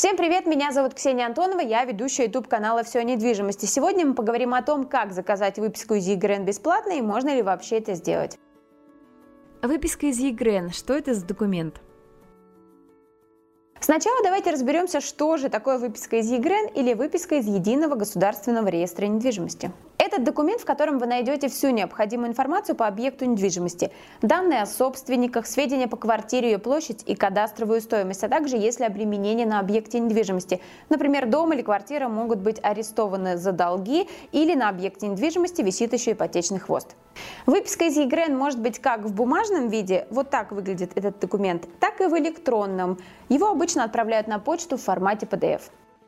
Всем привет, меня зовут Ксения Антонова, я ведущая YouTube канала «Все о недвижимости». Сегодня мы поговорим о том, как заказать выписку из ЕГРН бесплатно и можно ли вообще это сделать. Выписка из ЕГРН. Что это за документ? Сначала давайте разберемся, что же такое выписка из ЕГРН или выписка из Единого государственного реестра недвижимости. Этот документ, в котором вы найдете всю необходимую информацию по объекту недвижимости, данные о собственниках, сведения по квартире, ее площадь и кадастровую стоимость, а также если обременение на объекте недвижимости. Например, дом или квартира могут быть арестованы за долги или на объекте недвижимости висит еще ипотечный хвост. Выписка из ЕГРН может быть как в бумажном виде, вот так выглядит этот документ, так и в электронном. Его обычно отправляют на почту в формате PDF.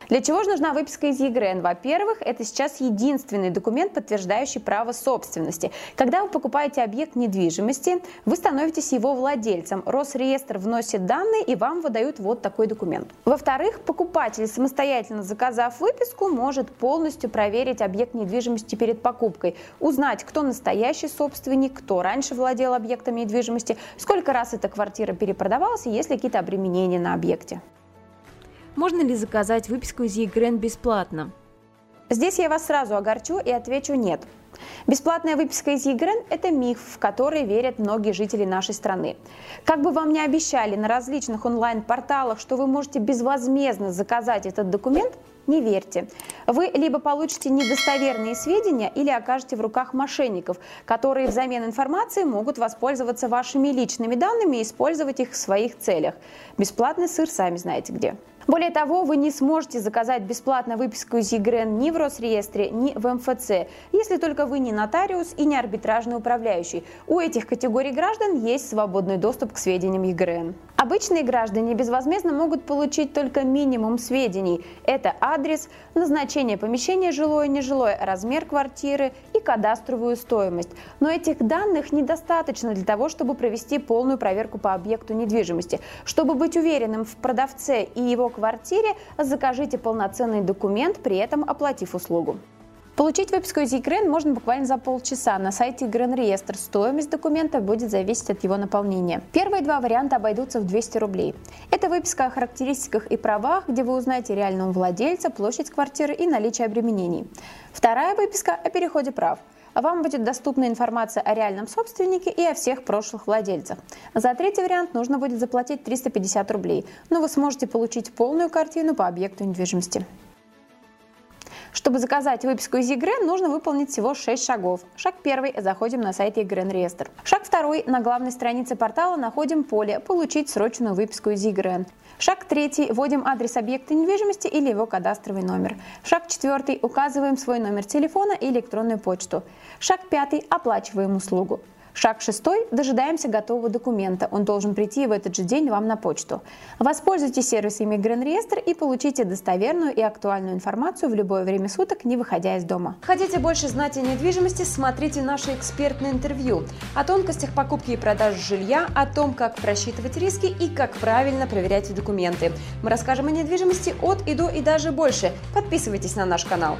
Для чего же нужна выписка из ЕГРН? Во-первых, это сейчас единственный документ, подтверждающий право собственности. Когда вы покупаете объект недвижимости, вы становитесь его владельцем. Росреестр вносит данные и вам выдают вот такой документ. Во-вторых, покупатель, самостоятельно заказав выписку, может полностью проверить объект недвижимости перед покупкой, узнать, кто настоящий собственник, кто раньше владел объектом недвижимости, сколько раз эта квартира перепродавалась и есть ли какие-то обременения на объекте. Можно ли заказать выписку из ЕГРН бесплатно? Здесь я вас сразу огорчу и отвечу нет. Бесплатная выписка из ЕГРН – это миф, в который верят многие жители нашей страны. Как бы вам ни обещали на различных онлайн-порталах, что вы можете безвозмездно заказать этот документ, не верьте. Вы либо получите недостоверные сведения, или окажете в руках мошенников, которые взамен информации могут воспользоваться вашими личными данными и использовать их в своих целях. Бесплатный сыр сами знаете где. Более того, вы не сможете заказать бесплатно выписку из ЕГРН ни в Росреестре, ни в МФЦ, если только вы не нотариус и не арбитражный управляющий. У этих категорий граждан есть свободный доступ к сведениям ЕГРН. Обычные граждане безвозмездно могут получить только минимум сведений. Это адрес, назначение помещения жилое, нежилое, размер квартиры кадастровую стоимость. Но этих данных недостаточно для того, чтобы провести полную проверку по объекту недвижимости. Чтобы быть уверенным в продавце и его квартире, закажите полноценный документ, при этом оплатив услугу. Получить выписку из ЕГРН можно буквально за полчаса. На сайте ЕГРН реестр стоимость документа будет зависеть от его наполнения. Первые два варианта обойдутся в 200 рублей. Это выписка о характеристиках и правах, где вы узнаете реального владельца, площадь квартиры и наличие обременений. Вторая выписка о переходе прав вам будет доступна информация о реальном собственнике и о всех прошлых владельцах. За третий вариант нужно будет заплатить 350 рублей, но вы сможете получить полную картину по объекту недвижимости. Чтобы заказать выписку из ЕГРН, нужно выполнить всего 6 шагов. Шаг первый – заходим на сайт ЕГРН реестр. Шаг второй – на главной странице портала находим поле «Получить срочную выписку из ЕГРН». Шаг третий – вводим адрес объекта недвижимости или его кадастровый номер. Шаг четвертый – указываем свой номер телефона и электронную почту. Шаг пятый – оплачиваем услугу. Шаг шестой. Дожидаемся готового документа. Он должен прийти в этот же день вам на почту. Воспользуйтесь сервисом Мигрен-реестр и получите достоверную и актуальную информацию в любое время суток, не выходя из дома. Хотите больше знать о недвижимости? Смотрите наше экспертное интервью о тонкостях покупки и продажи жилья, о том, как просчитывать риски и как правильно проверять документы. Мы расскажем о недвижимости от и до и даже больше. Подписывайтесь на наш канал.